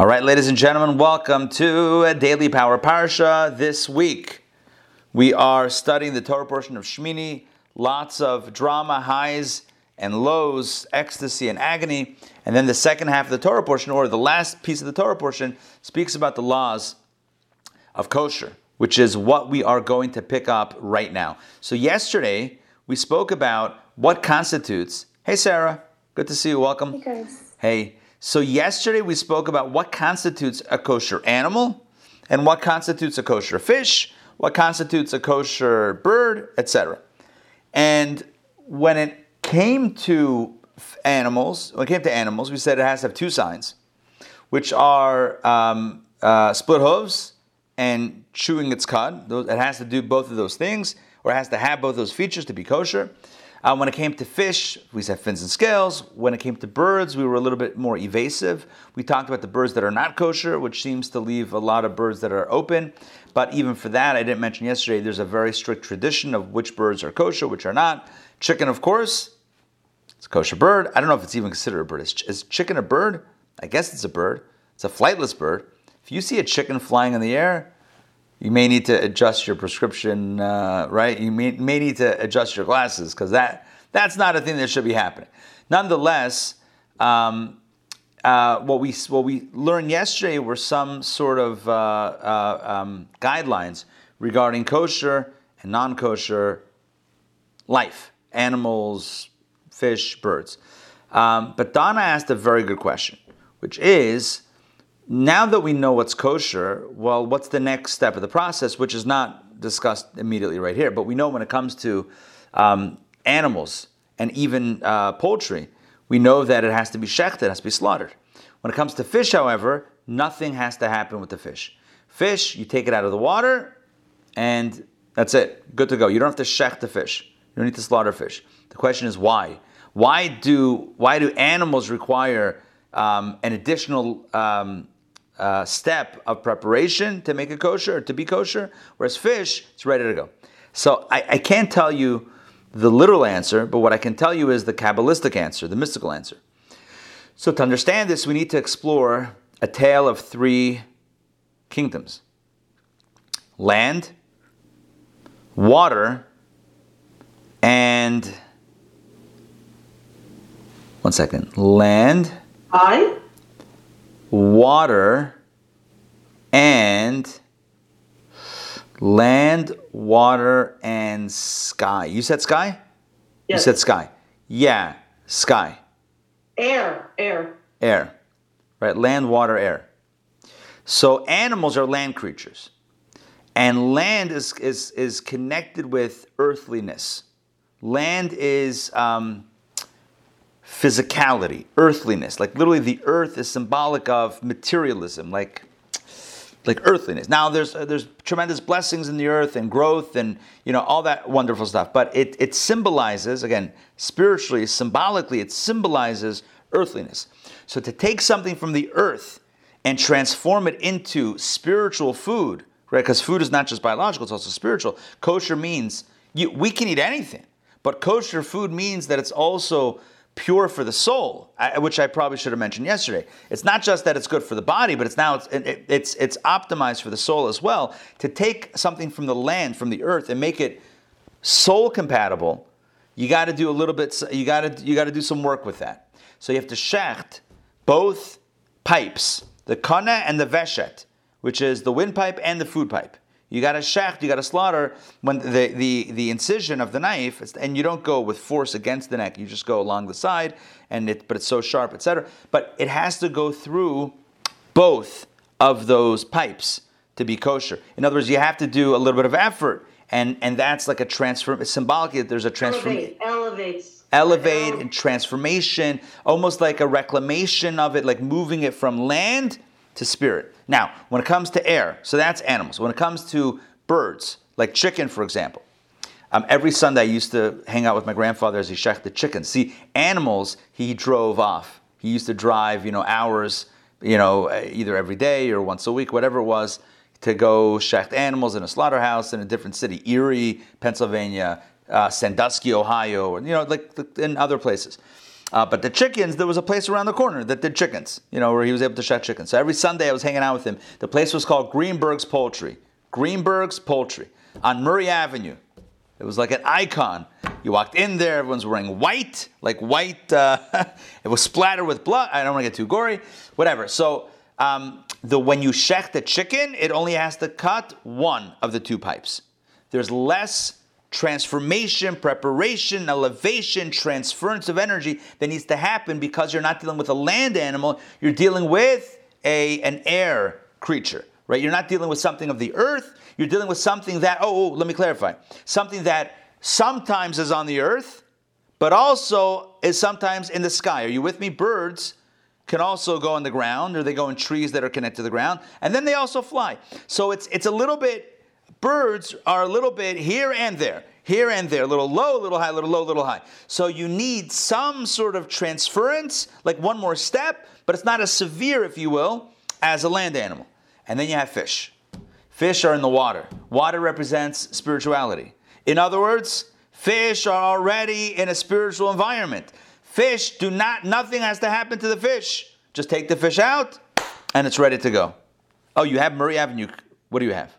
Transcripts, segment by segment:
All right, ladies and gentlemen, welcome to a Daily Power Parsha. This week, we are studying the Torah portion of Shmini. Lots of drama, highs and lows, ecstasy and agony. And then the second half of the Torah portion, or the last piece of the Torah portion, speaks about the laws of kosher, which is what we are going to pick up right now. So, yesterday, we spoke about what constitutes. Hey, Sarah, good to see you. Welcome. Hey, guys. Hey. So, yesterday we spoke about what constitutes a kosher animal and what constitutes a kosher fish, what constitutes a kosher bird, etc. And when it came to animals, when it came to animals, we said it has to have two signs, which are um, uh, split hooves and chewing its cud. It has to do both of those things, or it has to have both those features to be kosher. Uh, when it came to fish, we said fins and scales. When it came to birds, we were a little bit more evasive. We talked about the birds that are not kosher, which seems to leave a lot of birds that are open. But even for that, I didn't mention yesterday, there's a very strict tradition of which birds are kosher, which are not. Chicken, of course, it's a kosher bird. I don't know if it's even considered a bird. Is, is chicken a bird? I guess it's a bird. It's a flightless bird. If you see a chicken flying in the air, you may need to adjust your prescription, uh, right? You may, may need to adjust your glasses because that, that's not a thing that should be happening. Nonetheless, um, uh, what we what we learned yesterday were some sort of uh, uh, um, guidelines regarding kosher and non-kosher life, animals, fish, birds. Um, but Donna asked a very good question, which is now that we know what's kosher, well, what's the next step of the process, which is not discussed immediately right here, but we know when it comes to um, animals and even uh, poultry, we know that it has to be shechted, it has to be slaughtered. When it comes to fish, however, nothing has to happen with the fish. Fish, you take it out of the water, and that's it. Good to go. You don't have to shecht the fish. You don't need to slaughter fish. The question is why? Why do why do animals require um, an additional um, uh, step of preparation to make it kosher or to be kosher, whereas fish, it's ready to go. So I, I can't tell you the literal answer, but what I can tell you is the Kabbalistic answer, the mystical answer. So to understand this, we need to explore a tale of three kingdoms land, water, and one second. Land, I? Water, and land, water, and sky. You said sky? You said sky. Yeah, sky. Air. Air. air, right? Land, water, air. So animals are land creatures, and land is is is connected with earthliness. Land is um, physicality, earthliness. Like literally, the earth is symbolic of materialism, like like earthliness. Now there's uh, there's tremendous blessings in the earth and growth and you know all that wonderful stuff. But it it symbolizes again spiritually, symbolically, it symbolizes earthliness. So to take something from the earth and transform it into spiritual food, right? Because food is not just biological; it's also spiritual. Kosher means you, we can eat anything, but kosher food means that it's also pure for the soul, which I probably should have mentioned yesterday. It's not just that it's good for the body, but it's now it's it, it's it's optimized for the soul as well. To take something from the land, from the earth, and make it soul compatible, you got to do a little bit. You got to you got to do some work with that. So you have to shecht both pipes, the kana and the veshet, which is the windpipe and the food pipe. You got to shecht, you got to slaughter when the, the, the incision of the knife, and you don't go with force against the neck. You just go along the side, and it, but it's so sharp, etc. But it has to go through both of those pipes to be kosher. In other words, you have to do a little bit of effort, and and that's like a transfer. Symbolically, there's a transformation Elevate. Elevates. elevate and transformation, almost like a reclamation of it, like moving it from land to spirit. Now, when it comes to air, so that's animals. When it comes to birds, like chicken, for example, um, every Sunday I used to hang out with my grandfather as he shecht the chickens. See, animals he drove off. He used to drive, you know, hours, you know, either every day or once a week, whatever it was, to go shecht animals in a slaughterhouse in a different city, Erie, Pennsylvania, uh, Sandusky, Ohio, or you know, like in other places. Uh, but the chickens, there was a place around the corner that did chickens, you know, where he was able to shuck chickens. So every Sunday I was hanging out with him. The place was called Greenberg's Poultry. Greenberg's Poultry on Murray Avenue. It was like an icon. You walked in there, everyone's wearing white, like white. Uh, it was splattered with blood. I don't want to get too gory, whatever. So um, the when you shech the chicken, it only has to cut one of the two pipes. There's less transformation, preparation, elevation, transference of energy that needs to happen because you're not dealing with a land animal, you're dealing with a, an air creature, right? You're not dealing with something of the earth, you're dealing with something that, oh, oh let me clarify, something that sometimes is on the earth, but also is sometimes in the sky. Are you with me? Birds can also go on the ground, or they go in trees that are connected to the ground, and then they also fly. So it's it's a little bit birds are a little bit here and there, here and there, a little low, a little high, a little low, a little high. So you need some sort of transference, like one more step, but it's not as severe, if you will, as a land animal. And then you have fish. Fish are in the water. Water represents spirituality. In other words, fish are already in a spiritual environment. Fish do not, nothing has to happen to the fish. Just take the fish out and it's ready to go. Oh, you have Murray Avenue. What do you have?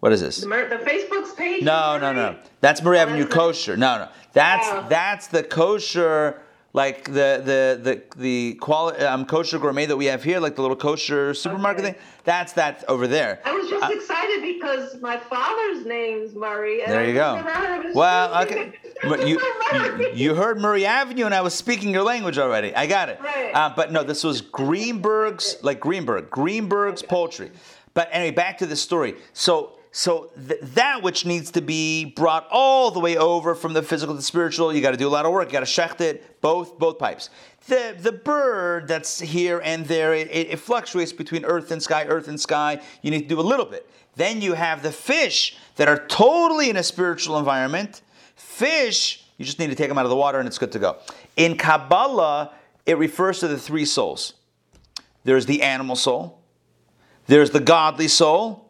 What is this? The, Mer- the Facebook's page. No, no, no. That's Murray Avenue that's kosher. No, no. That's Oh. that's the kosher, like the the the the quality um, kosher gourmet that we have here, like the little kosher supermarket Okay. thing. That's that over there. I was just Uh, excited because my father's name's Murray. And There I you go. of his Well, okay. It But was You, you you heard Murray Avenue, and I was speaking your language already. I got it. Right. Uh, but no, this was Greenberg's, like Greenberg, Greenberg's poultry. But anyway, back to the story. So. So th- that which needs to be brought all the way over from the physical to the spiritual, you got to do a lot of work. You got to shecht it, both both pipes. The the bird that's here and there, it, it, it fluctuates between earth and sky, earth and sky. You need to do a little bit. Then you have the fish that are totally in a spiritual environment. Fish, you just need to take them out of the water and it's good to go. In Kabbalah, it refers to the three souls. There's the animal soul, there's the godly soul,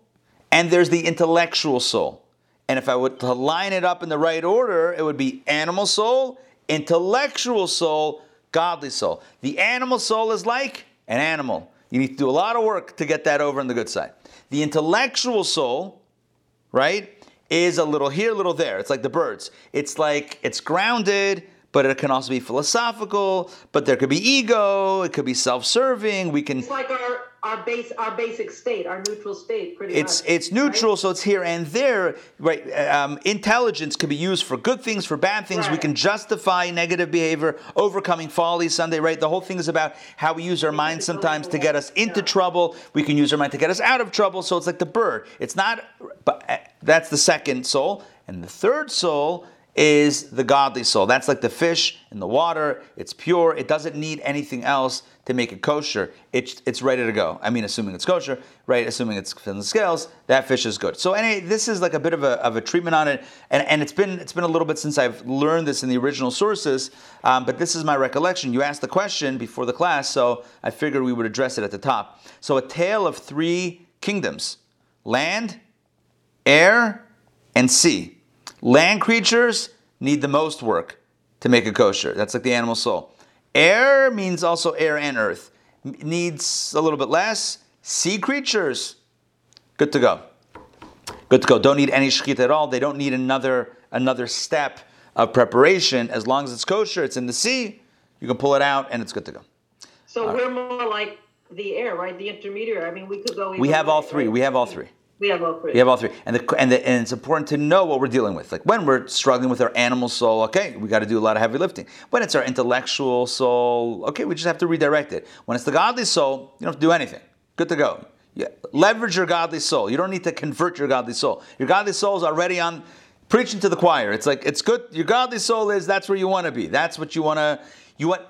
and there's the intellectual soul. And if I were to line it up in the right order, it would be animal soul, intellectual soul, godly soul. The animal soul is like an animal. You need to do a lot of work to get that over on the good side. The intellectual soul, right, is a little here, a little there. It's like the birds. It's like it's grounded, but it can also be philosophical, but there could be ego, it could be self-serving. We can It's like our, our base our basic state, our neutral state, pretty it's much. it's neutral, so it's here and there. Right? Um, intelligence can be used for good things, for bad things. We can justify negative behavior, overcoming folly. Sunday, right? The whole thing is about how we use our mind sometimes to get us into Yeah. trouble. We can use our mind to get us out of trouble. So it's like the bird. It's not. But uh, that's the second soul, and the third soul is the godly soul. That's like the fish in the water. It's pure. It doesn't need anything else to make it kosher. It's it's ready to go. I mean, assuming it's kosher, right? Assuming it's in the scales, that fish is good. So anyway, this is like a bit of a, of a treatment on it, and, and it's been it's been a little bit since I've learned this in the original sources, um, but this is my recollection. You asked the question before the class, so I figured we would address it at the top. So a tale of three kingdoms: land, air, and sea. Land creatures need the most work to make a kosher. That's like the animal soul. Air means also air and earth. Needs a little bit less. Sea creatures, good to go. Good to go. Don't need any shechita at all. They don't need another another step of preparation. As long as it's kosher, it's in the sea. You can pull it out and it's good to go. so we're more like the air, right? The intermediary. I mean, we could go. We have all three. right? We have all three. We have all three. We have all three, and the, and, the, and it's important to know what we're dealing with. Like when we're struggling with our animal soul, okay, we got to do a lot of heavy lifting. When it's our intellectual soul, okay, we just have to redirect it. When it's the godly soul, you don't have to do anything. Good to go. Yeah. Leverage your godly soul. You don't need to convert your godly soul. Your godly soul is already on preaching to the choir. It's like it's good. Your godly soul is that's where you want to be. That's what you want to. You want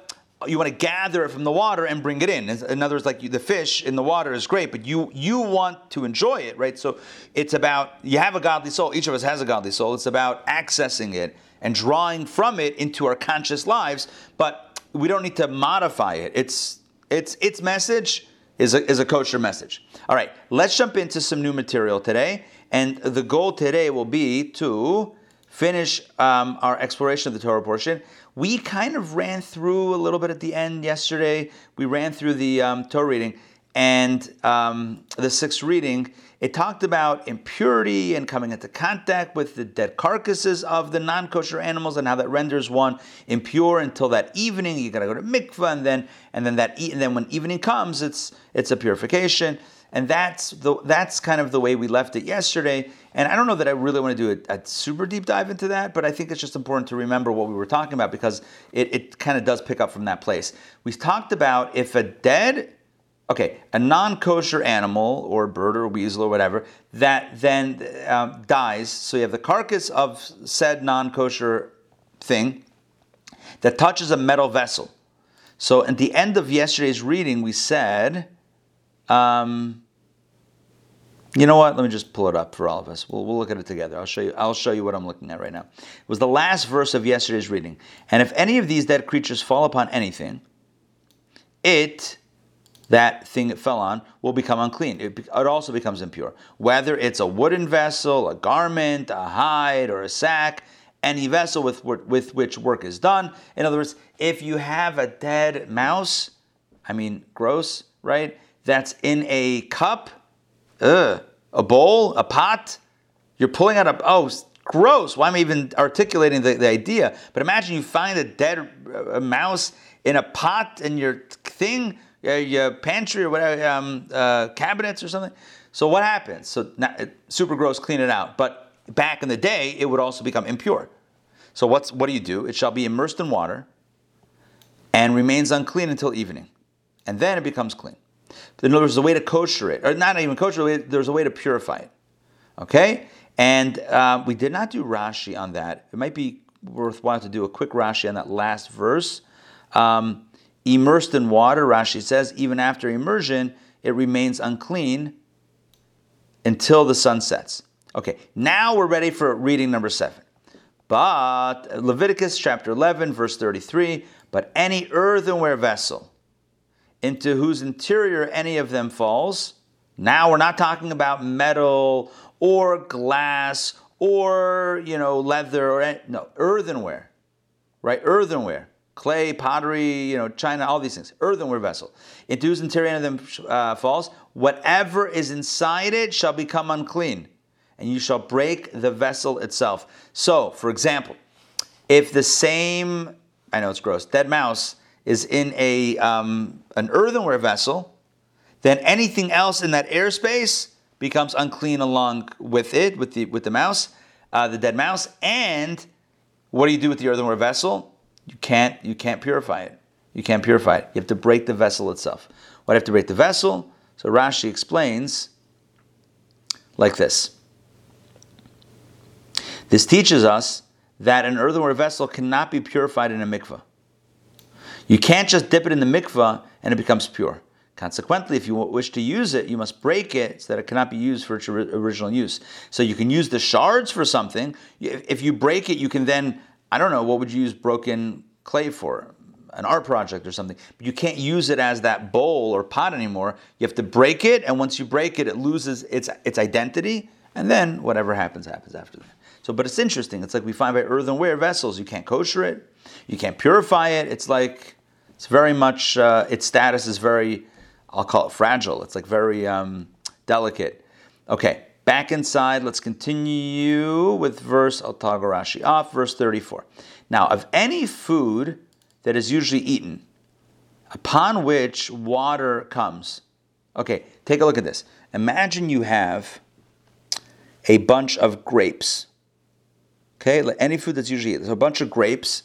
you want to gather it from the water and bring it in. In other words, like you, the fish in the water is great, but you you want to enjoy it, right? So it's about you have a godly soul. Each of us has a godly soul. It's about accessing it and drawing from it into our conscious lives. But we don't need to modify it. It's it's its message is a, is a kosher message. All right, let's jump into some new material today, and the goal today will be to finish um, our exploration of the Torah portion. We kind of ran through a little bit at the end yesterday. We ran through the um, Torah reading and um, the sixth reading. It talked about impurity and coming into contact with the dead carcasses of the non-kosher animals and how that renders one impure until that evening. You got to go to mikvah, and then and then that and then when evening comes, it's it's a purification. And that's the that's kind of the way we left it yesterday. And I don't know that I really want to do a, a, super deep dive into that, but I think it's just important to remember what we were talking about because it, it kind of does pick up from that place. We talked about if a dead, okay, a non-kosher animal or bird or weasel or whatever that then um, dies. So you have the carcass of said non-kosher thing that touches a metal vessel. So at the end of yesterday's reading, we said um, you know what? Let me just pull it up for all of us. We'll, we'll look at it together. I'll show you. I'll show you what I'm looking at right now. It was the last verse of yesterday's reading. And if any of these dead creatures fall upon anything, it, that thing it fell on, will become unclean. It, it also becomes impure. Whether it's a wooden vessel, a garment, a hide, or a sack, any vessel with with which work is done. In other words, if you have a dead mouse, I mean, gross, right? that's in a cup, ugh, a bowl, a pot. You're pulling out a, oh, gross. Why am I even articulating the, the idea? But imagine you find a dead uh, mouse in a pot in your thing, uh, your pantry or whatever, um, uh, cabinets or something. So what happens? So now, super gross, clean it out. But back in the day, it would also become impure. So what's what do you do? It shall be immersed in water and remains unclean until evening, and then it becomes clean. In other words, there's a way to kosher it, or not even kosher it, there's a way to purify it. Okay? And uh, we did not do Rashi on that. It might be worthwhile to do a quick Rashi on that last verse. Um, immersed in water, Rashi says, even after immersion, it remains unclean until the sun sets. Okay, now we're ready for reading number seven. But Leviticus chapter 11, verse 33 but any earthenware vessel into whose interior any of them falls. Now we're not talking about metal or glass or you know leather or any, no earthenware, right? Earthenware, clay, pottery, you know china, all these things. Earthenware vessel into whose interior any of them uh, falls. Whatever is inside it shall become unclean, and you shall break the vessel itself. So, for example, if the same I know it's gross dead mouse is in a, um, an earthenware vessel, then anything else in that airspace becomes unclean along with it, with the, with the mouse, uh, the dead mouse. And what do you do with the earthenware vessel? You can't, you can't purify it. You can't purify it. You have to break the vessel itself. Why do you have to break the vessel? So Rashi explains like this. This teaches us that an earthenware vessel cannot be purified in a mikveh. You can't just dip it in the mikvah and it becomes pure. Consequently, if you wish to use it, you must break it so that it cannot be used for its original use. So you can use the shards for something. If you break it, you can then, I don't know, what would you use broken clay for? An art project or something. But you can't use it as that bowl or pot anymore. You have to break it, and once you break it, it loses its, its identity, and then whatever happens, happens after that. So, but it's interesting. It's like we find by earthenware vessels, you can't kosher it, you can't purify it. It's like it's very much, uh, its status is very, I'll call it fragile. It's like very um, delicate. Okay, back inside, let's continue with verse, I'll toggle Rashi off, verse 34. Now, of any food that is usually eaten, upon which water comes. Okay, take a look at this. Imagine you have a bunch of grapes. Okay, any food that's usually eaten. So a bunch of grapes,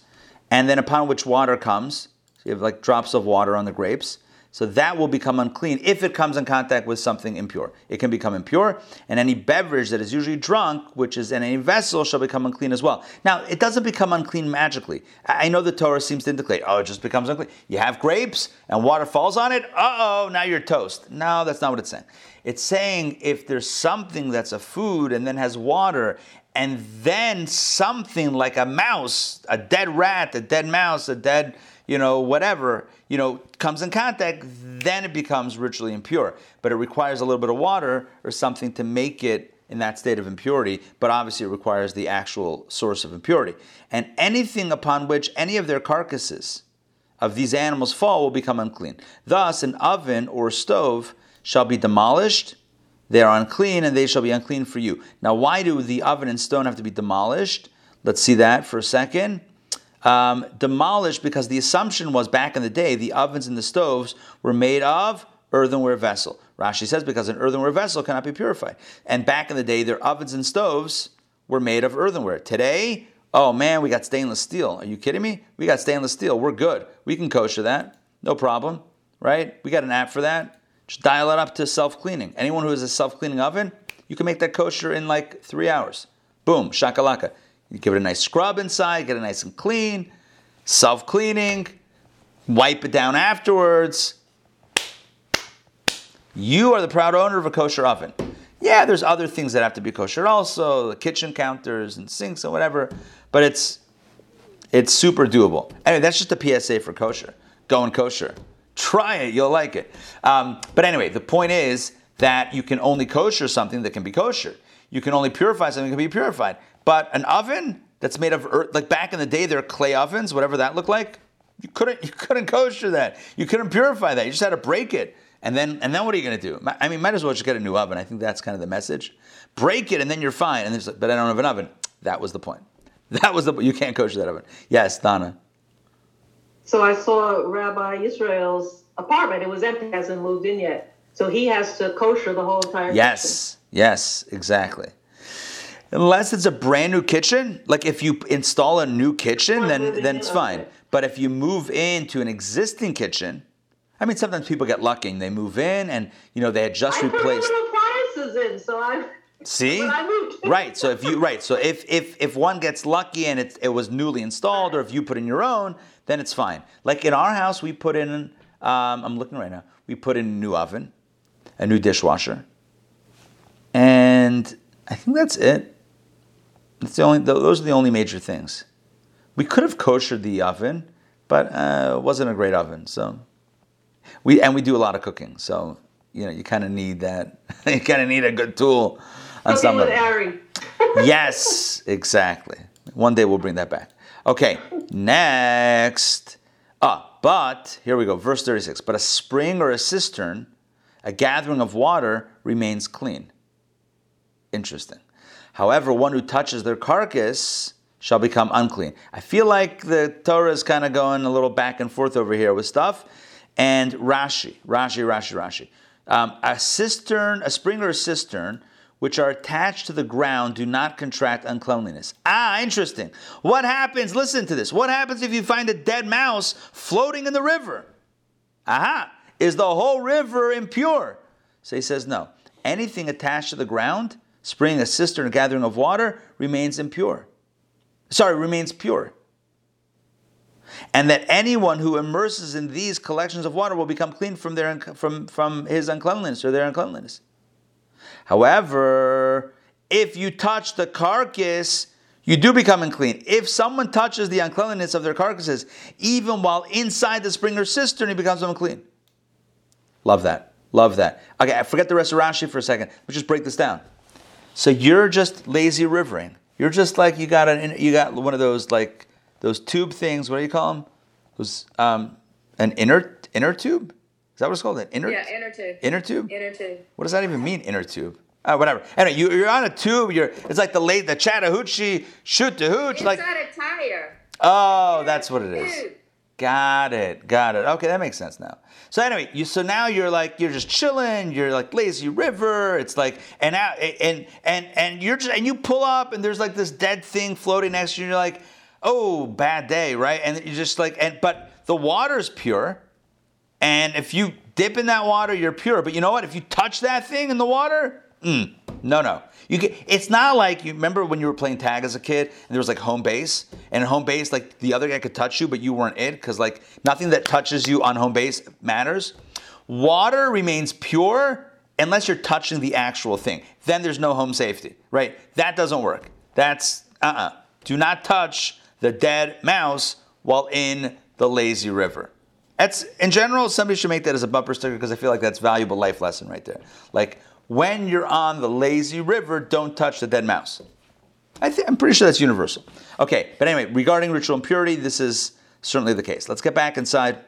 and then upon which water comes. So you have like drops of water on the grapes. So that will become unclean if it comes in contact with something impure. It can become impure, and any beverage that is usually drunk, which is in any vessel, shall become unclean as well. Now, it doesn't become unclean magically. I know the Torah seems to indicate, oh, it just becomes unclean. You have grapes and water falls on it, uh oh, now you're toast. No, that's not what it's saying. It's saying if there's something that's a food and then has water, and then something like a mouse, a dead rat, a dead mouse, a dead you know, whatever, you know, comes in contact, then it becomes ritually impure. But it requires a little bit of water or something to make it in that state of impurity, but obviously it requires the actual source of impurity. And anything upon which any of their carcasses of these animals fall will become unclean. Thus, an oven or stove shall be demolished. They are unclean, and they shall be unclean for you. Now, why do the oven and stone have to be demolished? Let's see that for a second. Um, demolished because the assumption was back in the day the ovens and the stoves were made of earthenware vessel. Rashi says because an earthenware vessel cannot be purified. And back in the day, their ovens and stoves were made of earthenware. Today, oh man, we got stainless steel. Are you kidding me? We got stainless steel. We're good. We can kosher that. No problem, right? We got an app for that. Just dial it up to self cleaning. Anyone who has a self cleaning oven, you can make that kosher in like three hours. Boom, shakalaka. You give it a nice scrub inside, get it nice and clean, self cleaning, wipe it down afterwards. You are the proud owner of a kosher oven. Yeah, there's other things that have to be kosher also, the kitchen counters and sinks and whatever, but it's it's super doable. Anyway, that's just a PSA for kosher. Going kosher. Try it, you'll like it. Um, but anyway, the point is that you can only kosher something that can be kosher. You can only purify something that can be purified. But an oven that's made of earth, like back in the day, there are clay ovens, whatever that looked like. You couldn't, you couldn't kosher that. You couldn't purify that. You just had to break it. And then, and then what are you going to do? I mean, might as well just get a new oven. I think that's kind of the message. Break it, and then you're fine. And there's, but I don't have an oven. That was the point. That was the. You can't kosher that oven. Yes, Donna. So I saw Rabbi Israel's apartment. It was empty, hasn't moved in yet. So he has to kosher the whole entire. Yes, yes, exactly. Unless it's a brand new kitchen, like if you install a new kitchen, then then it's fine. But if you move into an existing kitchen, I mean, sometimes people get lucky and they move in and you know they had just I replaced. put appliances in, so I. See, When I moved. right? So if you right, so if if if one gets lucky and it it was newly installed, or if you put in your own, then it's fine. Like in our house, we put in. Um, I'm looking right now. We put in a new oven, a new dishwasher, and I think that's it. That's the only. Those are the only major things. We could have koshered the oven, but uh, it wasn't a great oven. So we and we do a lot of cooking. So you know you kind of need that. you kind of need a good tool on some with of it. Yes, exactly. One day we'll bring that back. Okay, next. Ah, but here we go, verse 36. But a spring or a cistern, a gathering of water, remains clean. Interesting. However, one who touches their carcass shall become unclean. I feel like the Torah is kind of going a little back and forth over here with stuff. And Rashi, Rashi, Rashi, Rashi. Um, a cistern, a spring or a cistern, which are attached to the ground, do not contract uncleanliness. Ah, interesting. What happens? Listen to this. What happens if you find a dead mouse floating in the river? Aha! Is the whole river impure? So he says, no. Anything attached to the ground, spring, a cistern, a gathering of water, remains impure. Sorry, remains pure. And that anyone who immerses in these collections of water will become clean from, their, from, from his uncleanliness or their uncleanliness. However, if you touch the carcass, you do become unclean. If someone touches the uncleanliness of their carcasses, even while inside the spring or cistern, he becomes unclean. Love that. Love that. Okay, I forget the rest of Rashi for a second. Let's just break this down. So you're just lazy rivering. You're just like you got an you got one of those like those tube things. What do you call them? Those um, an inner inner tube. Is that what it's called? An inner Yeah, inner tube. inner tube. Inner tube. What does that even mean, inner tube? Uh, whatever. Anyway, you, you're on a tube. You're it's like the late the Chattahoochee shoot the hooch. Inside Like a tire. oh, that's what it is. Got it. Got it. Okay, that makes sense now. So anyway, you so now you're like you're just chilling. You're like lazy river. It's like and now and and and you're just and you pull up and there's like this dead thing floating next to you. And you're like, oh, bad day, right? And you're just like and but the water's pure. And if you dip in that water, you're pure. But you know what? If you touch that thing in the water, mm, no, no. You get. It's not like you remember when you were playing tag as a kid, and there was like home base, and home base, like the other guy could touch you, but you weren't it, because like nothing that touches you on home base matters. Water remains pure unless you're touching the actual thing. Then there's no home safety, right? That doesn't work. That's uh uh Do not touch the dead mouse while in the lazy river. That's in general. Somebody should make that as a bumper sticker because I feel like that's valuable life lesson right there. Like when you're on the lazy river, don't touch the dead mouse. I I'm pretty sure that's universal. Okay, but anyway, regarding ritual impurity, this is certainly the case. Let's get back inside.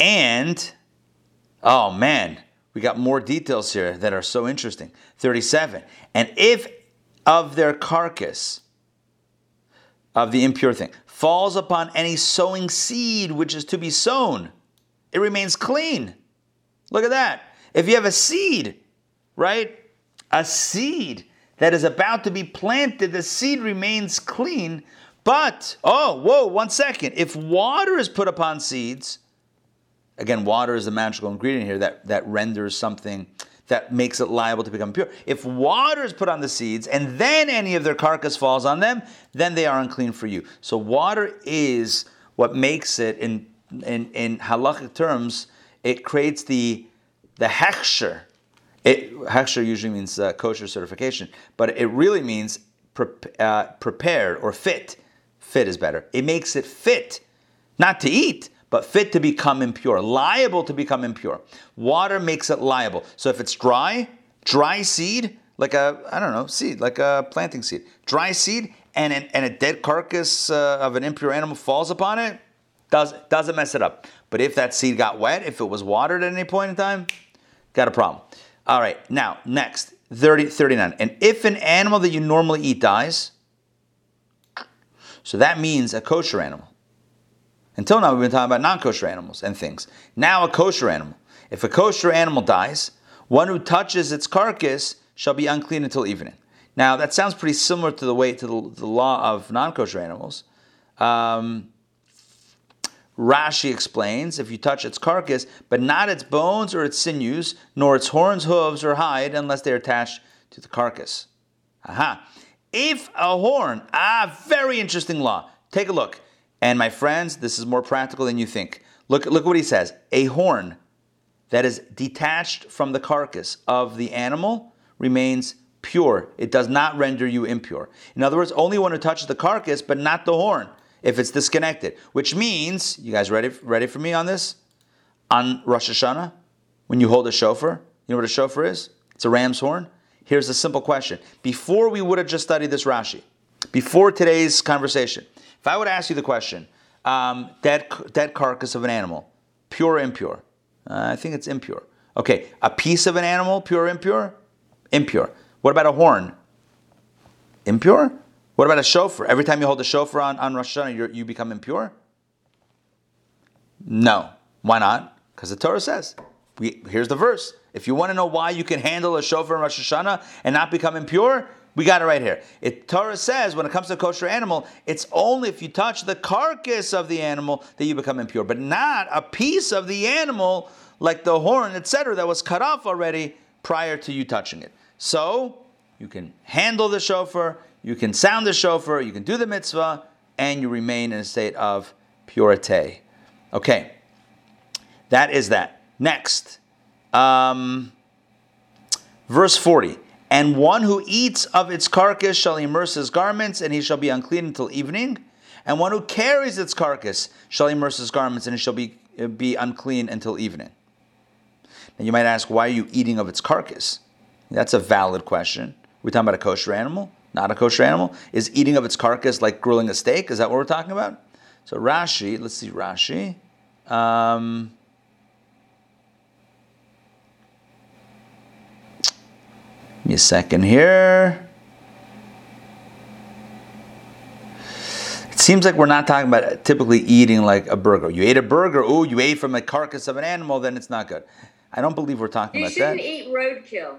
And, oh man, we got more details here that are so interesting. 37. And if of their carcass, of the impure thing, falls upon any sowing seed which is to be sown, it remains clean. Look at that. If you have a seed, right? A seed that is about to be planted, the seed remains clean. But, oh, whoa, one second. If water is put upon seeds, again, water is the magical ingredient here that, that renders something that makes it liable to become pure. If water is put on the seeds and then any of their carcass falls on them, then they are unclean for you. So water is what makes it in in, in halachic terms, it creates the the hechsher. It usually means uh, kosher certification, but it really means pre- uh, prepared or fit. Fit is better. It makes it fit, not to eat, but fit to become impure, liable to become impure. Water makes it liable. So if it's dry, dry seed, like a I don't know seed, like a planting seed, dry seed, and an, and a dead carcass uh, of an impure animal falls upon it, does doesn't mess it up. But if that seed got wet, if it was watered at any point in time, got a problem. All right, now next 30, 39. And if an animal that you normally eat dies, so that means a kosher animal. Until now, we've been talking about non kosher animals and things. Now, a kosher animal. If a kosher animal dies, one who touches its carcass shall be unclean until evening. Now, that sounds pretty similar to the way to the, the law of non kosher animals. Um, Rashi explains if you touch its carcass, but not its bones or its sinews, nor its horns, hooves, or hide, unless they are attached to the carcass. Aha. If a horn, ah, very interesting law. Take a look. And my friends, this is more practical than you think. Look, look what he says. A horn that is detached from the carcass of the animal remains pure. It does not render you impure. In other words, only one who touches the carcass, but not the horn, if it's disconnected. Which means, you guys ready, ready for me on this? On Rosh Hashanah, when you hold a shofar, you know what a shofar is? It's a ram's horn. Here's a simple question. Before we would have just studied this Rashi, before today's conversation, if I would ask you the question, um, dead, dead carcass of an animal, pure or impure? Uh, I think it's impure. Okay, a piece of an animal, pure or impure? Impure. What about a horn? Impure? What about a shofar? Every time you hold a shofar on, on Rosh Hashanah, you become impure? No. Why not? Because the Torah says. We, here's the verse. If you want to know why you can handle a shofar in Rosh Hashanah and not become impure, we got it right here. It Torah says when it comes to kosher animal, it's only if you touch the carcass of the animal that you become impure, but not a piece of the animal like the horn, etc., that was cut off already prior to you touching it. So you can handle the shofar, you can sound the shofar, you can do the mitzvah, and you remain in a state of purity. Okay, that is that. Next, um, verse 40. And one who eats of its carcass shall immerse his garments, and he shall be unclean until evening. And one who carries its carcass shall immerse his garments, and he shall be, be unclean until evening. Now you might ask, why are you eating of its carcass? That's a valid question. We're talking about a kosher animal, not a kosher animal. Is eating of its carcass like grilling a steak? Is that what we're talking about? So Rashi, let's see Rashi. Um, give me a second here. It seems like we're not talking about typically eating like a burger. You ate a burger, oh, you ate from the carcass of an animal, then it's not good. I don't believe we're talking you about that. You shouldn't eat roadkill.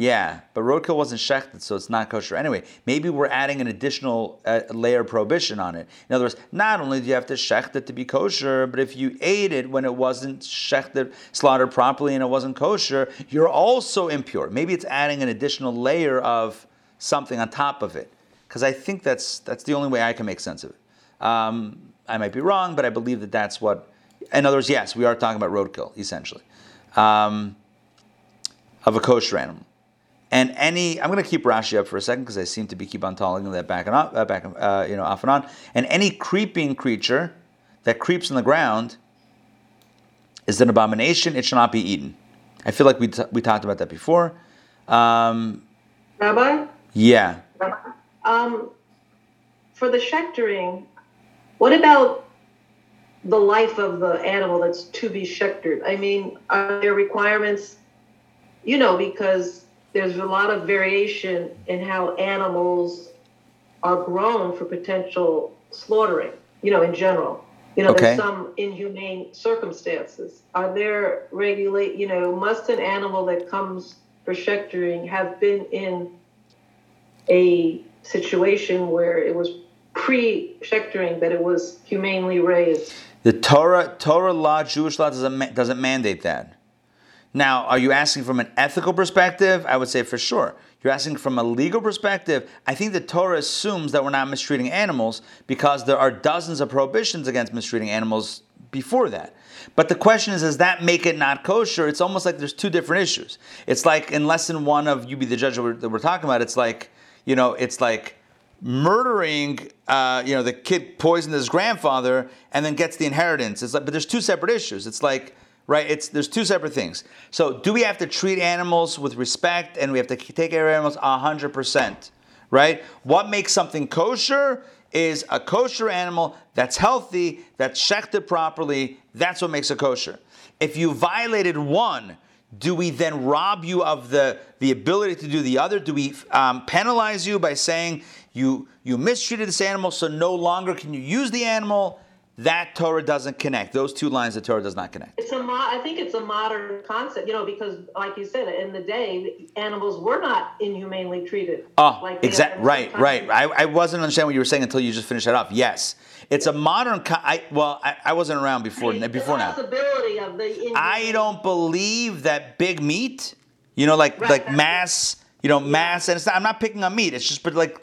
Yeah, but roadkill wasn't shechted, so it's not kosher. Anyway, maybe we're adding an additional uh, layer prohibition on it. In other words, not only do you have to shecht it to be kosher, but if you ate it when it wasn't shechted, slaughtered properly, and it wasn't kosher, you're also impure. Maybe it's adding an additional layer of something on top of it, because I think that's that's the only way I can make sense of it. Um, I might be wrong, but I believe that that's what. In other words, yes, we are talking about roadkill essentially um, of a kosher animal. And any, I'm going to keep Rashi up for a second because I seem to be keep on telling that back and off, uh, back, uh, you know, off and on. And any creeping creature that creeps on the ground is an abomination; it shall not be eaten. I feel like we, t- we talked about that before. Um, Rabbi? yeah. Um, for the shechtering, what about the life of the animal that's to be shechtered? I mean, are there requirements? You know, because there's a lot of variation in how animals are grown for potential slaughtering, you know, in general. You know, Okay. there's some inhumane circumstances. Are there regulate, you know, must an animal that comes for shechtering have been in a situation where it was pre-shechtering that it was humanely raised? The Torah, Torah law, Jewish law doesn't, doesn't mandate that. Now, are you asking from an ethical perspective? I would say for sure. You're asking from a legal perspective. I think the Torah assumes that we're not mistreating animals because there are dozens of prohibitions against mistreating animals before that. But the question is, does that make it not kosher? It's almost like there's two different issues. It's like in lesson one of You Be the Judge that we're, that we're talking about, it's like, you know, it's like murdering, uh, you know, the kid poisoned his grandfather and then gets the inheritance. It's like, but there's two separate issues. It's like, right? It's there's two separate things. So, do we have to treat animals with respect and we have to take care of animals hundred percent, right? What makes something kosher is a kosher animal that's healthy, that's shechted properly. That's what makes it kosher. If you violated one, do we then rob you of the, the ability to do the other? Do we um, penalize you by saying you, you mistreated this animal, so no longer can you use the animal? That Torah doesn't connect. Those two lines, the Torah does not connect. It's a mo- I think it's a modern concept, you know, because like you said, in the day, animals were not inhumanely treated. Oh, like exactly. Right, right. I, I wasn't understanding what you were saying until you just finished that off. Yes, it's a modern. Co- I, well, I, I wasn't around before. The Before now, possibility of the I don't believe that big meat. You know, like Right, like mass. You know, mass. And it's not, I'm not picking on meat. It's just, but like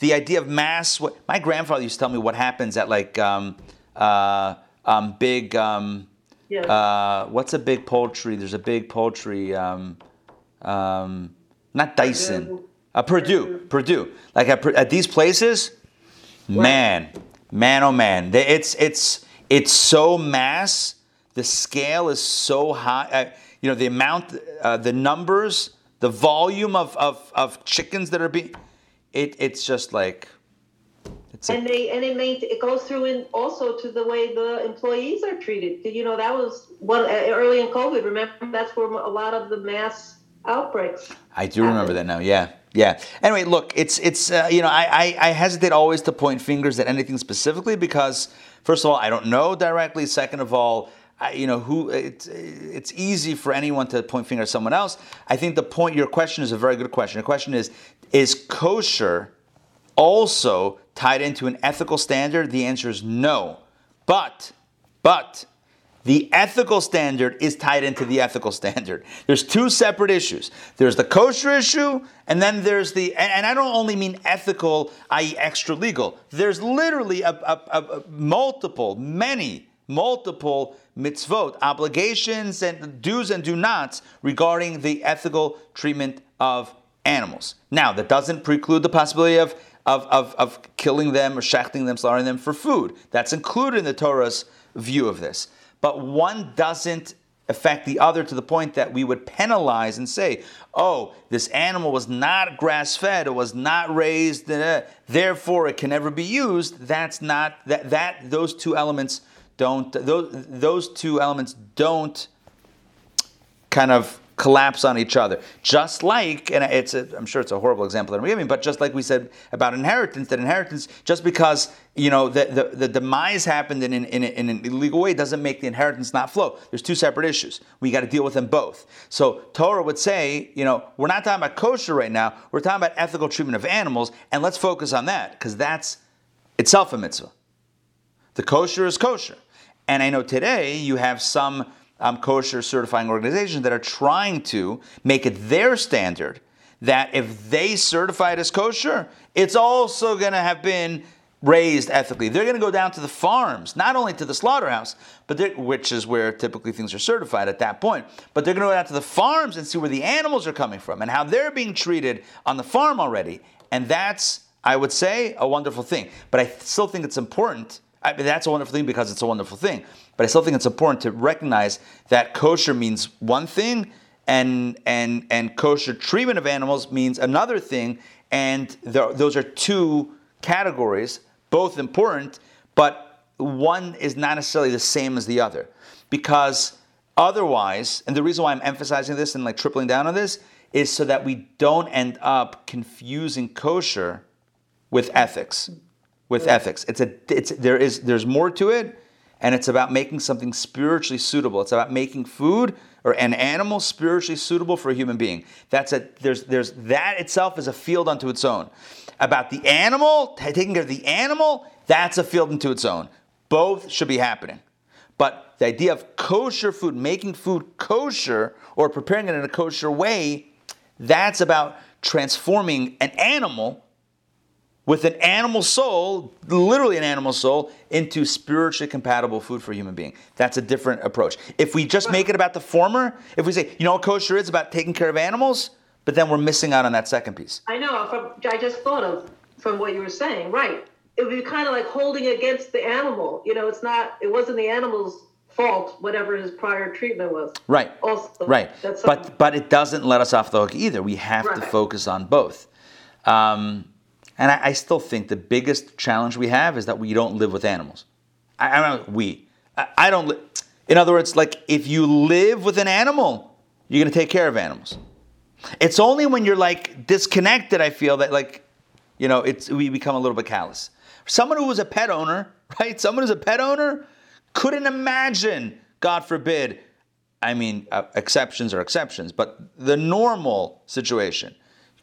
the idea of mass. What my grandfather used to tell me what happens at like um, uh, um, big. Um, Yeah. uh, what's a big poultry? There's a big poultry. Um, um, not Tyson. Uh, Perdue. Perdue. Like at, at these places, man, man, oh man, it's it's it's so mass. The scale is so high. Uh, you know the amount, uh, the numbers, the volume of, of, of chickens that are being. It, it's just like. A, and they and it made it goes through in also to the way the employees are treated. You know, that was one early in COVID. Remember, that's where a lot of the mass outbreaks. I do remember that now. Yeah, yeah. Anyway, look, it's it's uh, you know I, I I hesitate always to point fingers at anything specifically because first of all I don't know directly. Second of all. I, you know who it's it's easy for anyone to point finger at someone else. I think the point your question is a very good question. The question is is kosher also tied into an ethical standard? The answer is no. But but the ethical standard is tied into the ethical standard. There's two separate issues. There's the kosher issue, and then there's the, and, I don't only mean ethical, i.e., extra legal. There's literally a- a- a multiple, many, multiple mitzvot, obligations, and do's and do nots regarding the ethical treatment of animals. Now, that doesn't preclude the possibility of, of, of, of killing them or shechting them, slaughtering them for food. That's included in the Torah's view of this. But one doesn't affect the other to the point that we would penalize and say, oh, this animal was not grass fed, it was not raised, uh, therefore it can never be used. That's not, that, that those two elements don't, those, those two elements don't kind of collapse on each other. Just like, and it's a, I'm sure it's a horrible example that I'm giving, but just like we said about inheritance, that inheritance, just because you know the, the, the demise happened in, in, in, in an illegal way doesn't make the inheritance not flow. There's two separate issues. We got to deal with them both. So Torah would say, you know, we're not talking about kosher right now. We're talking about ethical treatment of animals, and let's focus on that because that's itself a mitzvah. The kosher is kosher. And I know today you have some um, kosher certifying organizations that are trying to make it their standard that if they certify it as kosher, it's also going to have been raised ethically. They're going to go down to the farms, not only to the slaughterhouse, but which is where typically things are certified at that point. But they're going to go down to the farms and see where the animals are coming from and how they're being treated on the farm already. And that's, I would say, a wonderful thing. But I still think it's important. I mean, that's a wonderful thing because it's a wonderful thing. But I still think it's important to recognize that kosher means one thing and and and kosher treatment of animals means another thing, and th- those are two categories, both important, but one is not necessarily the same as the other, because otherwise, and the reason why I'm emphasizing this and like tripling down on this is so that we don't end up confusing kosher with ethics. With ethics, it's a it's there is there's more to it, and it's about making something spiritually suitable. It's about making food or an animal spiritually suitable for a human being. That's a there's there's that itself is a field unto its own. About the animal, taking care of the animal, that's a field unto its own. Both should be happening. But the idea of kosher food, making food kosher or preparing it in a kosher way, that's about transforming an animal with an animal soul, literally an animal soul, into spiritually compatible food for a human being. That's a different approach. If we just make it about the former, if we say, you know what kosher is about taking care of animals, but then we're missing out on that second piece. I know. From, I just thought of from what you were saying. Right. It would be kind of like holding against the animal. You know, it's not. It wasn't the animal's fault, whatever his prior treatment was. Right. Also, right. That's but but it doesn't let us off the hook either. We have to focus on both. Um, and I, I still think the biggest challenge we have is that we don't live with animals. I, I don't we. I, I don't. Li- in other words, like if you live with an animal, you're going to take care of animals. It's only when you're like disconnected, I feel that like, you know, it's we become a little bit callous. Someone who was a pet owner, right? Someone who's a pet owner couldn't imagine, God forbid, I mean, uh, exceptions are exceptions, but the normal situation,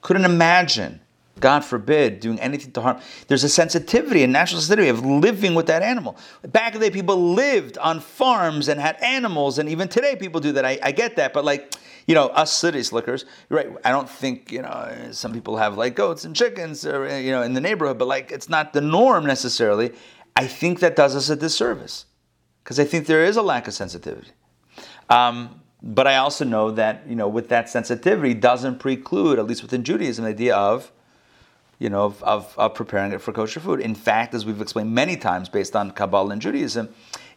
couldn't imagine, God forbid, doing anything to harm. There's a sensitivity, a natural sensitivity of living with that animal. Back in the day, people lived on farms and had animals, and even today, people do that. I, I get that, but like, you know, us city slickers, right? I don't think, you know, some people have like goats and chickens, or, you know, in the neighborhood, but like, it's not the norm necessarily. I think that does us a disservice because I think there is a lack of sensitivity. Um, but I also know that you know with that sensitivity doesn't preclude, at least within Judaism, the idea of you know of, of, of preparing it for kosher food. In fact, as we've explained many times, based on Kabbalah and Judaism,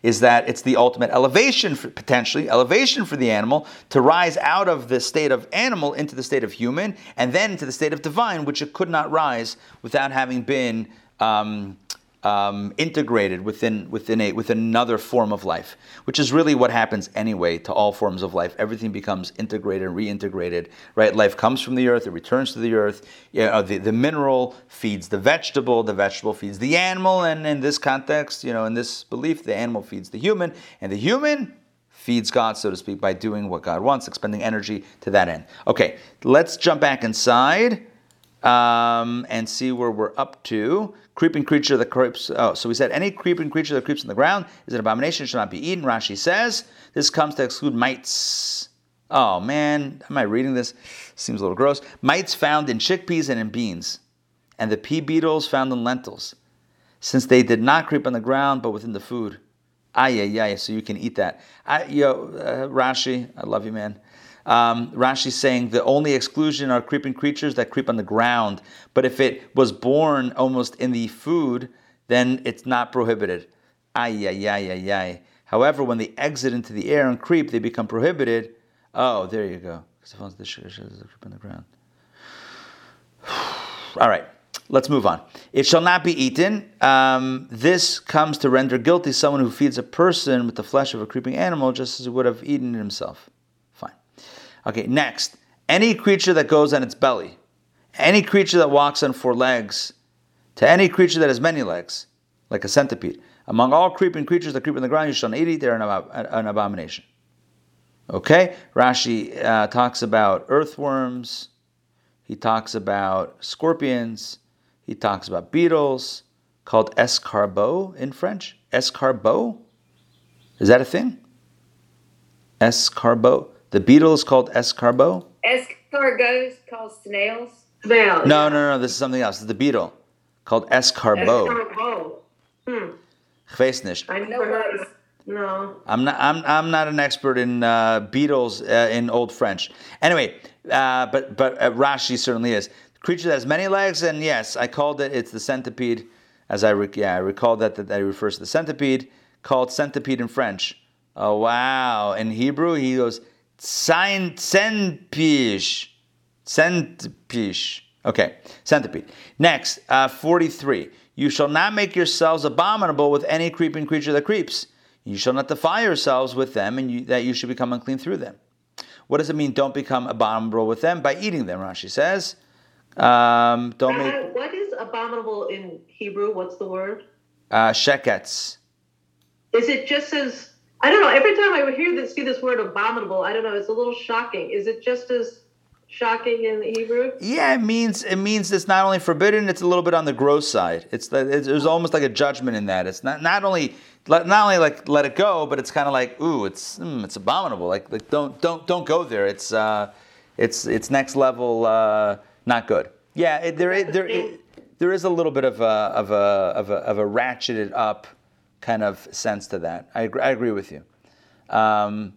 is that it's the ultimate elevation, for, potentially elevation for the animal to rise out of the state of animal into the state of human, and then into the state of divine, which it could not rise without having been. Um, um, integrated within within a with another form of life, which is really what happens anyway to all forms of life. Everything becomes integrated and reintegrated. Right? Life comes from the earth, it returns to the earth. You know, the, the mineral feeds the vegetable, the vegetable feeds the animal, and in this context, you know, in this belief, the animal feeds the human, and the human feeds God, so to speak, by doing what God wants, expending energy to that end. Okay, let's jump back inside um, and see where we're up to. Creeping creature that creeps. Oh, so we said any creeping creature that creeps on the ground is an abomination, should not be eaten. Rashi says this comes to exclude mites. Oh man, am I reading this? Seems a little gross. Mites found in chickpeas and in beans, and the pea beetles found in lentils, since they did not creep on the ground but within the food. Ay, ay, ay, so you can eat that. I, yo, uh, Rashi, I love you, man. Um, Rashi's saying the only exclusion are creeping creatures that creep on the ground. But if it was born almost in the food, then it's not prohibited. Ay, ay, ay, ay, ay. However, when they exit into the air and creep, they become prohibited. Oh, there you go. Because creep on the ground. All right, let's move on. It shall not be eaten. Um, this comes to render guilty someone who feeds a person with the flesh of a creeping animal, just as he would have eaten it himself. Okay, next. Any creature that goes on its belly, any creature that walks on four legs, to any creature that has many legs, like a centipede. Among all creeping creatures that creep on the ground, you shall not eat it, they're an, ab- an abomination. Okay? Rashi uh, talks about earthworms, he talks about scorpions, he talks about beetles, called escargot in French. Escargot? Is that a thing? Escargot. The beetle is called escargot? Escargots called snails. Now, No, no, no, this is something else. It's the beetle called escargot. Oh, hmm. I never heard No. I'm not. I'm. I'm not an expert in uh, beetles uh, in Old French. Anyway, uh, but but uh, Rashi certainly is. Creature that has many legs, and yes, I called it. It's the centipede. As I rec- yeah, I recall that that, that refers to the centipede, called centipede in French. Oh wow! In Hebrew, he goes Senpish. Centipish. Okay, centipede. Next, uh, 43. You shall not make yourselves abominable with any creeping creature that creeps. You shall not defile yourselves with them, and you, that you should become unclean through them. What does it mean? Don't become abominable with them by eating them. Rashi says, um, "Don't make what is abominable in Hebrew? What's the word? uh, shekets." Is it just as I don't know? Every time I would hear this, see this word abominable, I don't know. It's a little shocking. Is it just as shocking in Hebrew? Yeah, it means it means it's not only forbidden; it's a little bit on the gross side. It's it's, there's almost like a judgment in that. It's not not only not only like let it go, but it's kind of like ooh, it's mm, it's abominable. Like, like don't don't don't go there. It's uh, it's it's next level, uh, not good. Yeah, it, there there is- there is a little bit of a of a of a of a ratcheted up kind of sense to that. I agree, I agree with you. Um,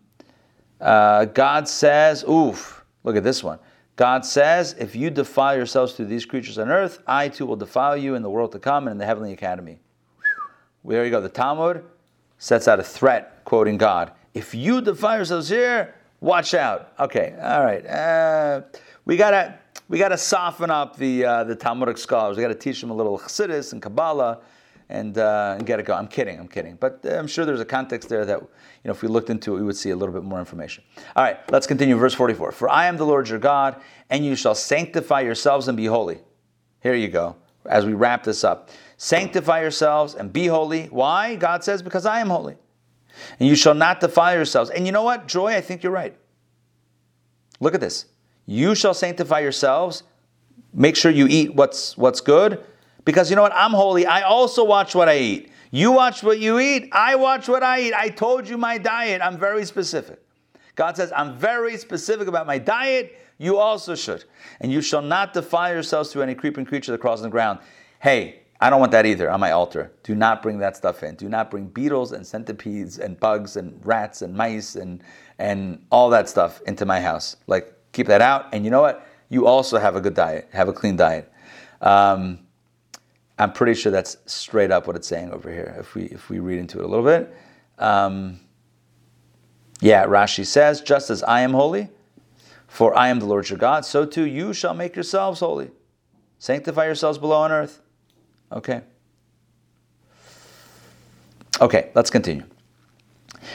uh, God says, oof, look at this one. God says, if you defile yourselves through these creatures on earth, I too will defile you in the world to come and in the heavenly academy. There you go. The Talmud sets out a threat, quoting God. If you defile yourselves here, watch out. Okay, all right. Uh, we gotta we gotta soften up the uh, the Talmudic scholars. We gotta teach them a little Chassidus and Kabbalah and, uh, and get it going. I'm kidding, I'm kidding. But uh, I'm sure there's a context there that, you know, if we looked into it, we would see a little bit more information. All right, let's continue. Verse 44. For I am the Lord your God, and you shall sanctify yourselves and be holy. Here you go, as we wrap this up. Sanctify yourselves and be holy. Why? God says, because I am holy. And you shall not defile yourselves. And you know what, Joy? I think you're right. Look at this. You shall sanctify yourselves. Make sure you eat what's what's good. Because you know what? I'm holy. I also watch what I eat. You watch what you eat. I watch what I eat. I told you my diet. I'm very specific. God says, I'm very specific about my diet. You also should. And you shall not defile yourselves through any creeping creature that crawls on the ground. Hey, I don't want that either on my altar. Do not bring that stuff in. Do not bring beetles and centipedes and bugs and rats and mice and, and all that stuff into my house. Like, keep that out. And you know what? You also have a good diet, have a clean diet. Um, I'm pretty sure that's straight up what it's saying over here. If we if we read into it a little bit, um, yeah, Rashi says, "Just as I am holy, for I am the Lord your God, so too you shall make yourselves holy. Sanctify yourselves below on earth." Okay. Okay, let's continue.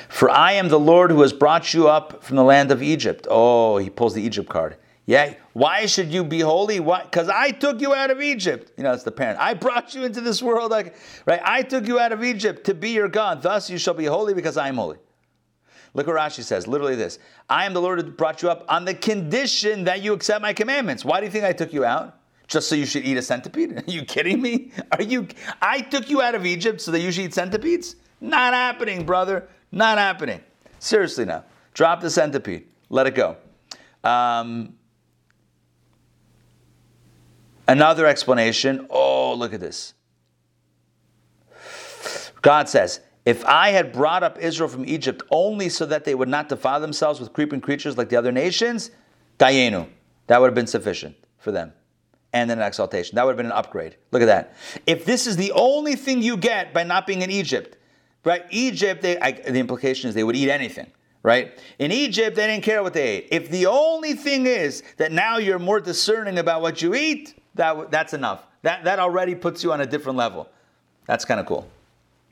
For I am the Lord who has brought you up from the land of Egypt. Oh, he pulls the Egypt card. Yeah, why should you be holy? Why? Because I took you out of Egypt. You know, it's the parent. I brought you into this world, like, right? I took you out of Egypt to be your God. Thus you shall be holy because I am holy. Look what Rashi says, literally this. I am the Lord who brought you up on the condition that you accept my commandments. Why do you think I took you out? Just so you should eat a centipede? Are you kidding me? Are you I took you out of Egypt so that you should eat centipedes? Not happening, brother. Not happening. Seriously now. Drop the centipede. Let it go. Um, Another explanation. Oh, look at this. God says, If I had brought up Israel from Egypt only so that they would not defile themselves with creeping creatures like the other nations, Dayenu, that would have been sufficient for them. And then an exaltation. That would have been an upgrade. Look at that. If this is the only thing you get by not being in Egypt, right? Egypt, they, I, the implication is they would eat anything right? In Egypt, they didn't care what they ate. If the only thing is that now you're more discerning about what you eat, that, that's enough. That, that already puts you on a different level. That's kind of cool.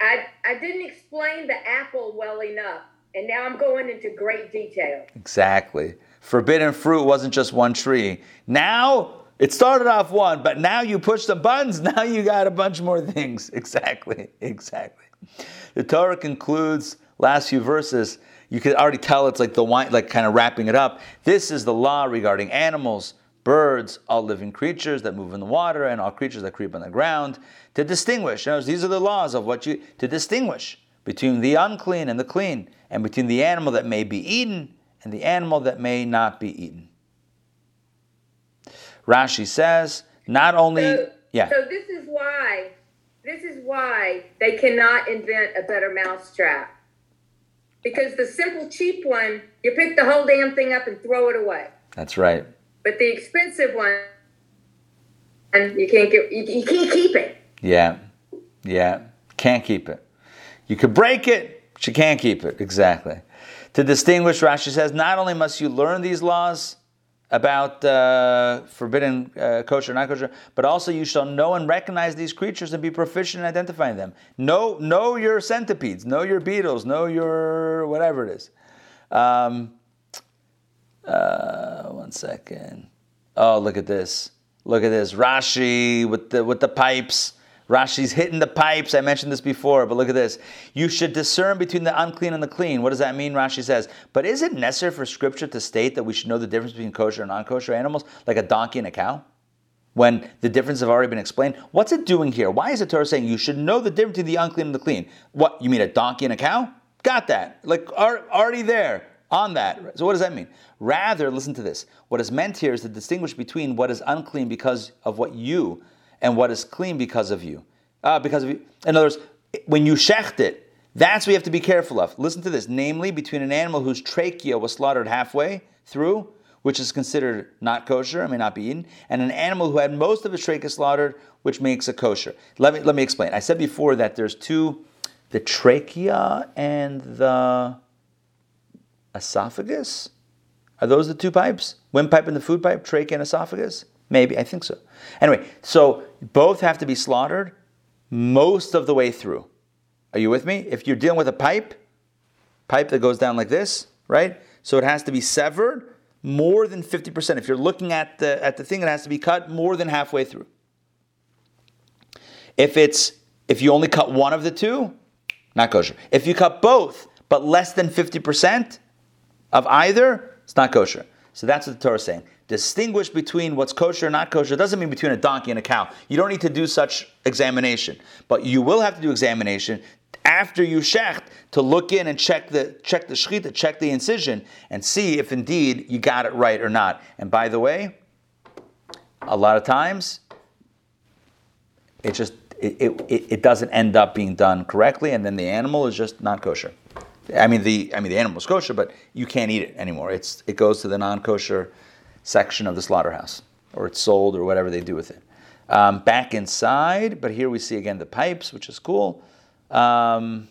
I, I didn't explain the apple well enough, and now I'm going into great detail. Exactly. Forbidden fruit wasn't just one tree. Now, it started off one, but now you push the buttons, now you got a bunch more things. Exactly, exactly. The Torah concludes last few verses. You could already tell it's like the wine, like kind of wrapping it up. This is the law regarding animals, birds, all living creatures that move in the water, and all creatures that creep on the ground, to distinguish. Notice, these are the laws of what you to distinguish between the unclean and the clean, and between the animal that may be eaten and the animal that may not be eaten. Rashi says, not only So, yeah. so this is why this is why they cannot invent a better mousetrap. Because the simple cheap one, you pick the whole damn thing up and throw it away. That's right. But the expensive one, and you can't get you, you can't keep it. Yeah. Yeah. Can't keep it. You could break it, but you can't keep it. Exactly. To distinguish, Rashi says, not only must you learn these laws about uh, forbidden uh, kosher, not kosher, but also you shall know and recognize these creatures and be proficient in identifying them. Know, know your centipedes, know your beetles, know your whatever it is. Um, uh, one second. Oh, look at this. Look at this. Rashi with the with the pipes. Rashi's hitting the pipes. I mentioned this before, but look at this. You should discern between the unclean and the clean. What does that mean? Rashi says, but is it necessary for scripture to state that we should know the difference between kosher and non kosher animals, like a donkey and a cow? When the difference have already been explained, what's it doing here? Why is the Torah saying you should know the difference between the unclean and the clean? What you mean a donkey and a cow? Got that? Like already there on that. So what does that mean? Rather, listen to this. What is meant here is to distinguish between what is unclean because of what you and what is clean because of you. Uh, because of you. In other words, when you shecht it, that's what you have to be careful of. Listen to this. Namely, between an animal whose trachea was slaughtered halfway through, which is considered not kosher and may not be eaten, and an animal who had most of its trachea slaughtered, which makes it kosher. Let me, let me explain. I said before that there's two, the trachea and the esophagus. Are those the two pipes? Windpipe and the food pipe, trachea and esophagus? Maybe, I think so. Anyway, so both have to be slaughtered most of the way through. Are you with me? If you're dealing with a pipe, pipe that goes down like this, right? So it has to be severed more than 50%. If you're looking at the, at the thing, it has to be cut more than halfway through. If it's if you only cut one of the two, not kosher. If you cut both, but less than 50% of either, it's not kosher. So that's what the Torah is saying. Distinguish between what's kosher and not kosher doesn't mean between a donkey and a cow. You don't need to do such examination, but you will have to do examination after you shecht to look in and check the check the shechita, check the incision, and see if indeed you got it right or not. And by the way, a lot of times it just it, it, it doesn't end up being done correctly, and then the animal is just not kosher. I mean the I mean the animal is kosher, but you can't eat it anymore. It's it goes to the non kosher section of the slaughterhouse, or it's sold, or whatever they do with it. Um, back inside, but here we see again the pipes, which is cool. Um,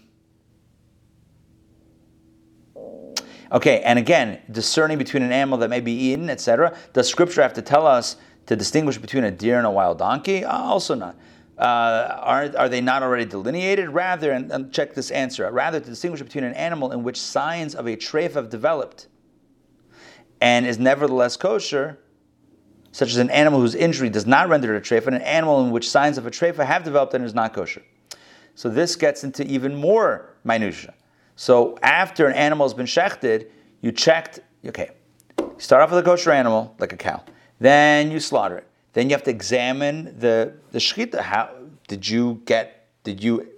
okay, and again, discerning between an animal that may be eaten, etc. Does Scripture have to tell us to distinguish between a deer and a wild donkey? Also not. Uh, are, are they not already delineated? Rather, and, and, check this answer, rather to distinguish between an animal in which signs of a treif have developed and is nevertheless kosher, such as an animal whose injury does not render it a treifa, and an animal in which signs of a treifa have developed and is not kosher. So this gets into even more minutia. So after an animal has been shechted, you checked, okay, you start off with a kosher animal, like a cow. Then you slaughter it. Then you have to examine the, the shechita. How did you get, did you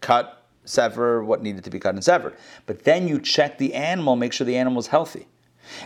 cut, sever what needed to be cut and severed? But then you check the animal, make sure the animal is healthy.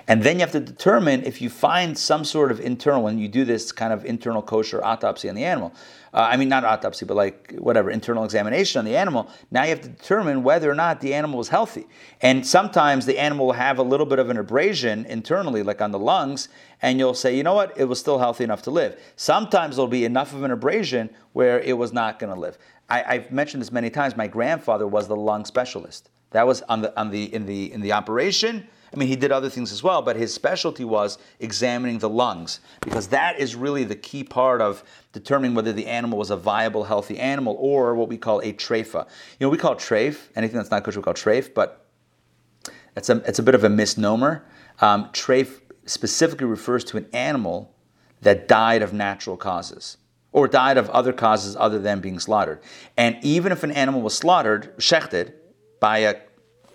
And then you have to determine if you find some sort of internal, when you do this kind of internal kosher autopsy on the animal, uh, I mean, not autopsy, but like whatever, internal examination on the animal, now you have to determine whether or not the animal is healthy. And sometimes the animal will have a little bit of an abrasion internally, like on the lungs, and you'll say, you know what, it was still healthy enough to live. Sometimes there'll be enough of an abrasion where it was not going to live. I, have mentioned this many times. My grandfather was the lung specialist. That was on the on the in the in the operation I mean, he did other things as well, but his specialty was examining the lungs because that is really the key part of determining whether the animal was a viable, healthy animal or what we call a treifa. You know, we call treif. Anything that's not kosher we call treif, but it's a, it's a bit of a misnomer. Um, treif specifically refers to an animal that died of natural causes or died of other causes other than being slaughtered. And even if an animal was slaughtered, shechted, by a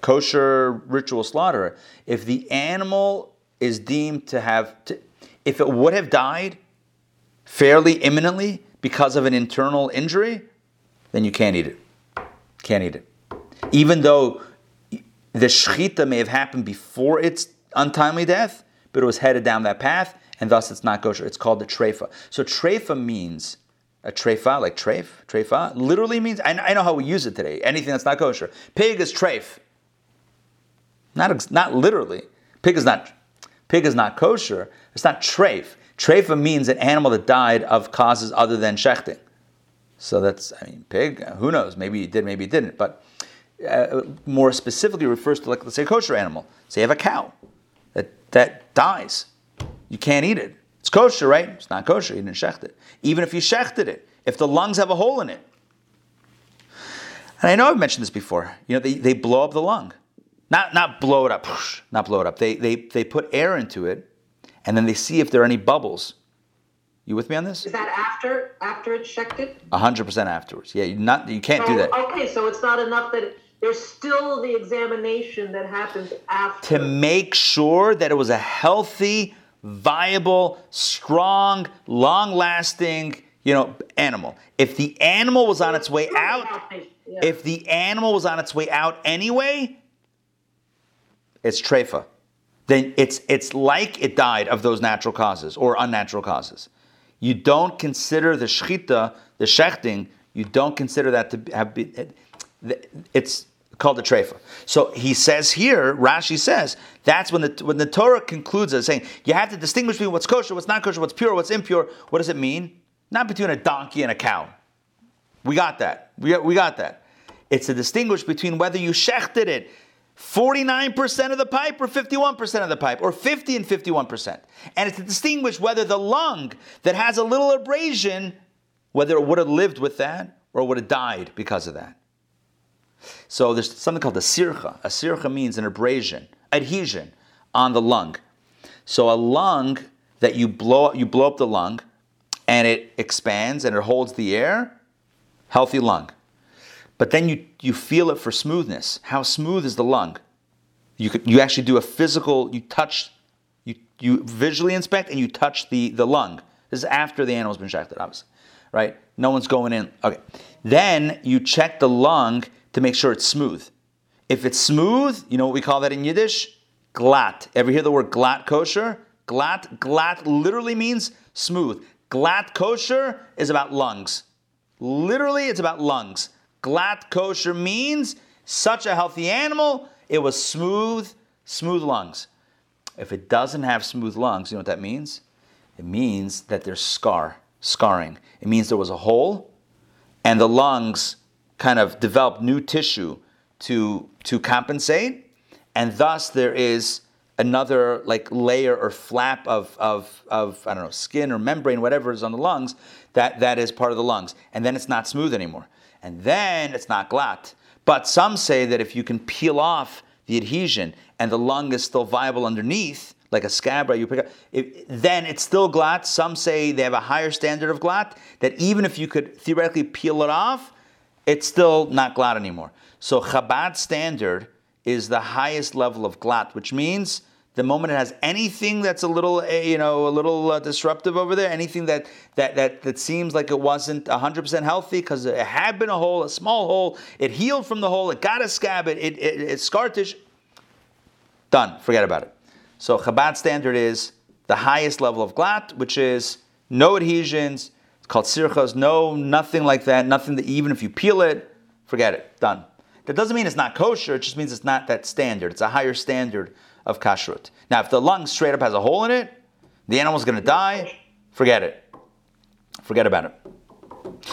kosher ritual slaughterer, if the animal is deemed to have, to, if it would have died fairly imminently because of an internal injury, then you can't eat it. Can't eat it. Even though the shechita may have happened before its untimely death, but it was headed down that path, and thus it's not kosher. It's called the treifa. So treifa means a treifa, like treif, treifa, literally means, I, I know how we use it today, anything that's not kosher. Pig is treif. Not, not literally. Pig is not, pig is not kosher. It's not treif. Treifa means an animal that died of causes other than shechting. So that's, I mean, pig, who knows? Maybe he did, maybe he didn't. But uh, more specifically refers to, like, let's say, a kosher animal. Say you have a cow that, that dies. You can't eat it. It's kosher, right? It's not kosher. You didn't shecht it. Even if you shechted it, if the lungs have a hole in it. And I know I've mentioned this before. You know, they, they blow up the lung. Not, not blow it up, not blow it up. They, they, they put air into it, and then they see if there are any bubbles. You with me on this? Is that after after it's shechted? hundred percent afterwards. Yeah, you not you can't do that. Okay, so it's not enough that there's still the examination that happens after. To make sure that it was a healthy, viable, strong, long-lasting, you know, animal. If the animal was on its way out, if the animal was on its way out anyway, it's treifa. Then it's it's like it died of those natural causes or unnatural causes you don't consider the shechita, the shechting, you don't consider that to have been, it's called a treifa. So he says here, Rashi says, that's when the, when the Torah concludes it, saying you have to distinguish between what's kosher, what's not kosher, what's pure, what's impure. What does it mean? Not between a donkey and a cow. We got that. We, we got that. It's to distinguish between whether you shechted it 49% of the pipe or 51% of the pipe, or 50 and 51%. And it's to distinguish whether the lung that has a little abrasion, whether it would have lived with that or would have died because of that. So there's something called a sircha. A sircha means an abrasion, adhesion on the lung. So a lung that you blow, you blow up the lung and it expands and it holds the air, healthy lung. But then you, you feel it for smoothness. How smooth is the lung? You, could, you actually do a physical, you touch, you, you visually inspect and you touch the, the lung. This is after the animal's been shechted, obviously, right? No one's going in. Okay. Then you check the lung to make sure it's smooth. If it's smooth, you know what we call that in Yiddish? Glatt. Ever hear the word glatt kosher? Glatt, glatt literally means smooth. Glatt kosher is about lungs. Literally, it's about lungs. Glatt kosher means such a healthy animal, it was smooth, smooth lungs. If it doesn't have smooth lungs, you know what that means? It means that there's scar, scarring. It means there was a hole and the lungs kind of developed new tissue to, to compensate, and thus there is another like layer or flap of, of, of I don't know skin or membrane, whatever is on the lungs, that, that is part of the lungs, and then it's not smooth anymore and then it's not glatt. But some say that if you can peel off the adhesion and the lung is still viable underneath, like a scabra you pick up, if, then it's still glatt. Some say they have a higher standard of glatt, that even if you could theoretically peel it off, it's still not glatt anymore. So Chabad standard is the highest level of glatt, which means the moment it has anything that's a little, eh, you know, a little uh, disruptive over there, anything that that that, that seems like it wasn't 100% healthy because it had been a hole, a small hole, it healed from the hole, it got a scab, it, it, it, it scar tissue, done, forget about it. So Chabad standard is the highest level of glatt, which is no adhesions, it's called sirchas, no, nothing like that, nothing that even if you peel it, forget it, done. That doesn't mean it's not kosher, it just means it's not that standard, it's a higher standard of kashrut. Now, if the lung straight up has a hole in it, the animal's going to die. Forget it. Forget about it.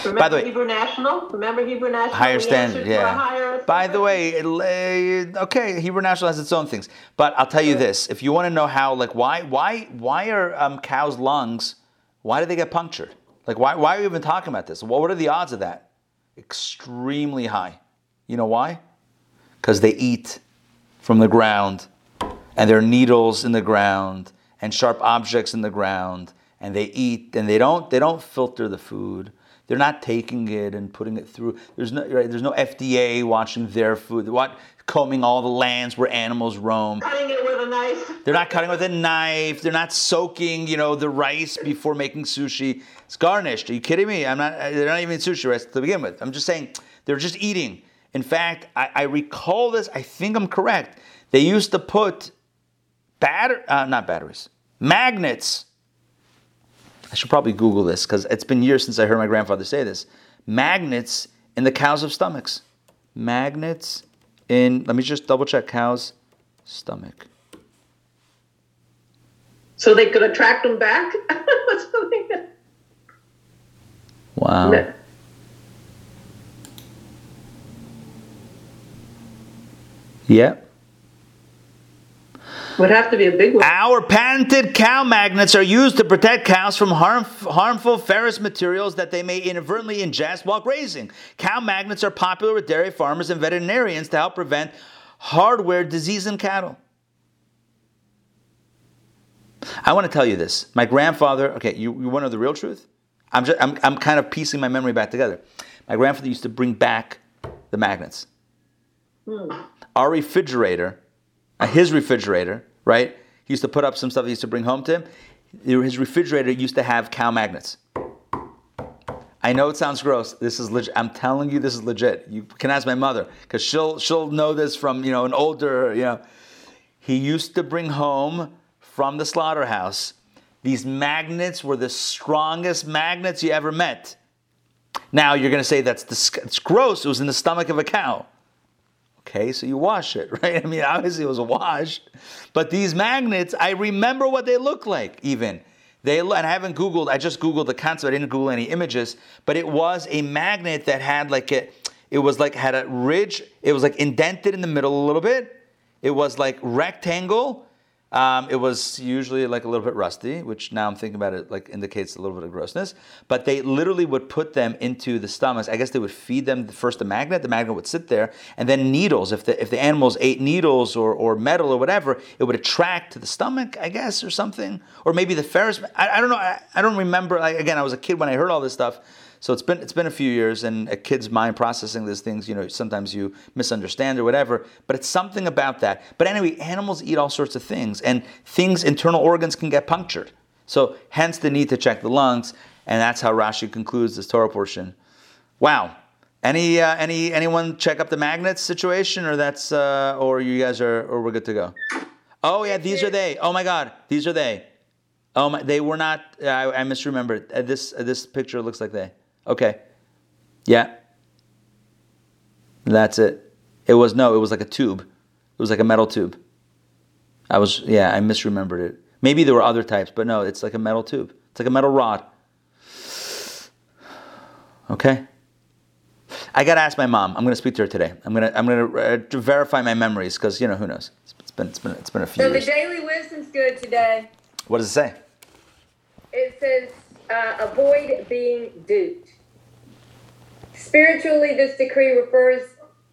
Remember By the way, Hebrew National. Remember Hebrew National. Higher standard, yeah. Higher By the way, it, uh, okay, Hebrew National has its own things, but I'll tell you this: if you want to know how, like, why, why, why are um, cows' lungs? Why do they get punctured? Like, why, why are we even talking about this? What, what are the odds of that? Extremely high. You know why? Because they eat from the ground and there are needles in the ground and sharp objects in the ground. And they eat and they don't they don't filter the food. They're not taking it and putting it through. There's no right, there's no FDA watching their food. What combing all the lands where animals roam. Cutting it with a knife. They're not cutting with a knife. They're not soaking you know the rice before making sushi. It's garnished. Are you kidding me? I'm not they're not even sushi rice to begin with. I'm just saying they're just eating. In fact I, I recall this. I think i'm correct. They used to put batter, uh, not batteries, magnets. I should probably Google this because it's been years since I heard my grandfather say this. Magnets in the cows' of stomachs. Magnets in, let me just double check cows' stomach. So they could attract them back? wow. Yeah. Would have to be a big one. Our patented cow magnets are used to protect cows from harm, harmful ferrous materials that they may inadvertently ingest while grazing. Cow magnets are popular with dairy farmers and veterinarians to help prevent hardware disease in cattle. I want to tell you this. My grandfather, okay, you, you want to know the real truth? I'm, just, I'm, I'm kind of piecing my memory back together. My grandfather used to bring back the magnets. Hmm. Our refrigerator, Uh, his refrigerator, right? He used to put up some stuff he used to bring home to him. His refrigerator used to have cow magnets. I know it sounds gross. This is legit. I'm telling you, this is legit. You can ask my mother because she'll she'll know this from you know an older you know. He used to bring home from the slaughterhouse. These magnets were the strongest magnets you ever met. Now you're going to say that's it's gross. It was in the stomach of a cow. Okay, so you wash it, right? I mean, obviously it was washed, but these magnets, I remember what they look like. Even they, and I haven't Googled. I just Googled the concept. I didn't Google any images, but it was a magnet that had like a, it was like had a ridge. It was like indented in the middle a little bit. It was like rectangle. Um, it was usually like a little bit rusty, which now I'm thinking about it like indicates a little bit of grossness. But they literally would put them into the stomachs. I guess they would feed them first the magnet. The magnet would sit there, and then needles. If the if the animals ate needles or, or metal or whatever, it would attract to the stomach, I guess, or something. Or maybe the ferrous. I, I don't know. I, I don't remember. Like, again, I was a kid when I heard all this stuff. So it's been it's been a few years, and a kid's mind processing these things, you know, sometimes you misunderstand or whatever. But it's something about that. But anyway, animals eat all sorts of things, and things, internal organs can get punctured. So hence the need to check the lungs, and that's how Rashi concludes this Torah portion. Wow. Any uh, any anyone check up the magnets situation, or that's uh, or you guys are or we're good to go. Oh yeah, these are they. Oh my God, these are they. Oh my, they were not. I, I misremembered. Uh, this uh, this picture looks like they. Okay. Yeah. That's it. It was no, it was like a tube. It was like a metal tube. I was yeah, I misremembered it. Maybe there were other types, but no, it's like a metal tube. It's like a metal rod. Okay. I gotta ask my mom. I'm gonna speak to her today. I'm gonna I'm gonna uh, verify my memories because you know who knows. It's, it's been it's been it's been a few So the years. daily wisdom's good today. What does it say? It says, uh, avoid being duped. Spiritually, this decree refers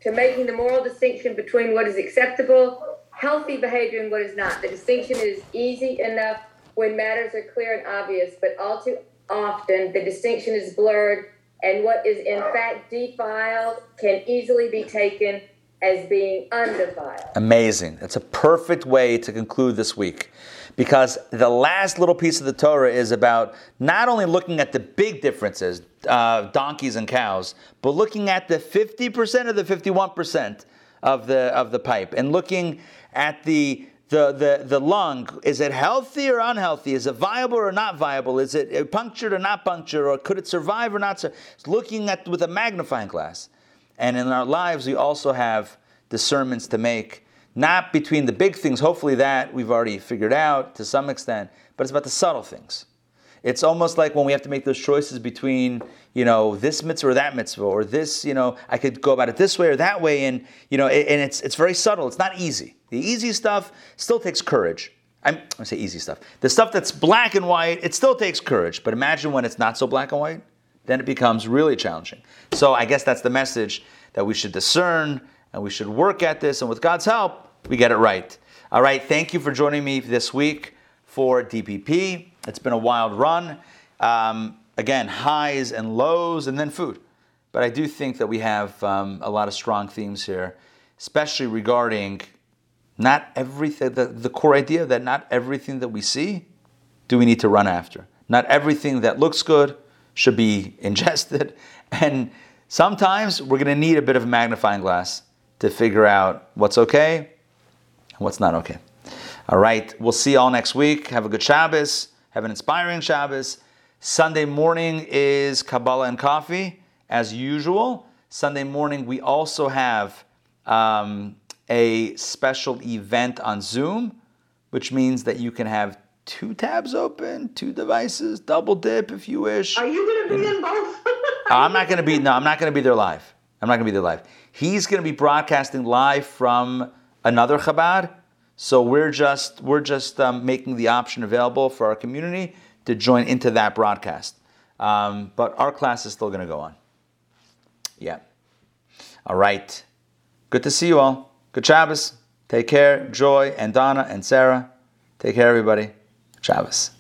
to making the moral distinction between what is acceptable, healthy behavior, and what is not. The distinction is easy enough when matters are clear and obvious, but all too often the distinction is blurred, and what is in fact defiled can easily be taken as being undefiled. Amazing. That's a perfect way to conclude this week. Because the last little piece of the Torah is about not only looking at the big differences, uh, donkeys and cows, but looking at the 50% or the 51% of the, of the pipe and looking at the, the, the, the lung. Is it healthy or unhealthy? Is it viable or not viable? Is it punctured or not punctured? Or could it survive or not? sur- It's looking at with a magnifying glass. And in our lives, we also have discernments to make, not between the big things, hopefully that we've already figured out to some extent, but it's about the subtle things. It's almost like when we have to make those choices between, you know, this mitzvah or that mitzvah, or this, you know, I could go about it this way or that way, and you know, and it's it's very subtle. It's not easy. The easy stuff still takes courage. I'm, I say easy stuff. The stuff that's black and white, it still takes courage. But imagine when it's not so black and white, then it becomes really challenging. So I guess that's the message that we should discern and we should work at this, and with God's help, we get it right. All right, thank you for joining me this week for DPP. It's been a wild run. Um, again, highs and lows, and then food. But I do think that we have um, a lot of strong themes here, especially regarding not everything, the, the core idea that not everything that we see do we need to run after. Not everything that looks good should be ingested. And sometimes we're going to need a bit of a magnifying glass to figure out what's okay and what's not okay. All right, we'll see you all next week. Have a good Shabbos. Have an inspiring Shabbos. Sunday morning is Kabbalah and coffee, as usual. Sunday morning, we also have um, a special event on Zoom, which means that you can have two tabs open, two devices, double dip if you wish. Are you going to be in both? I'm not going to be. No, I'm not going to be there live. I'm not going to be there live. He's going to be broadcasting live from another Chabad. So we're just we're just um, making the option available for our community to join into that broadcast. Um, but our class is still going to go on. Yeah. All right. Good to see you all. Good Shabbos. Take care, Joy and Donna and Sarah. Take care, everybody. Shabbos.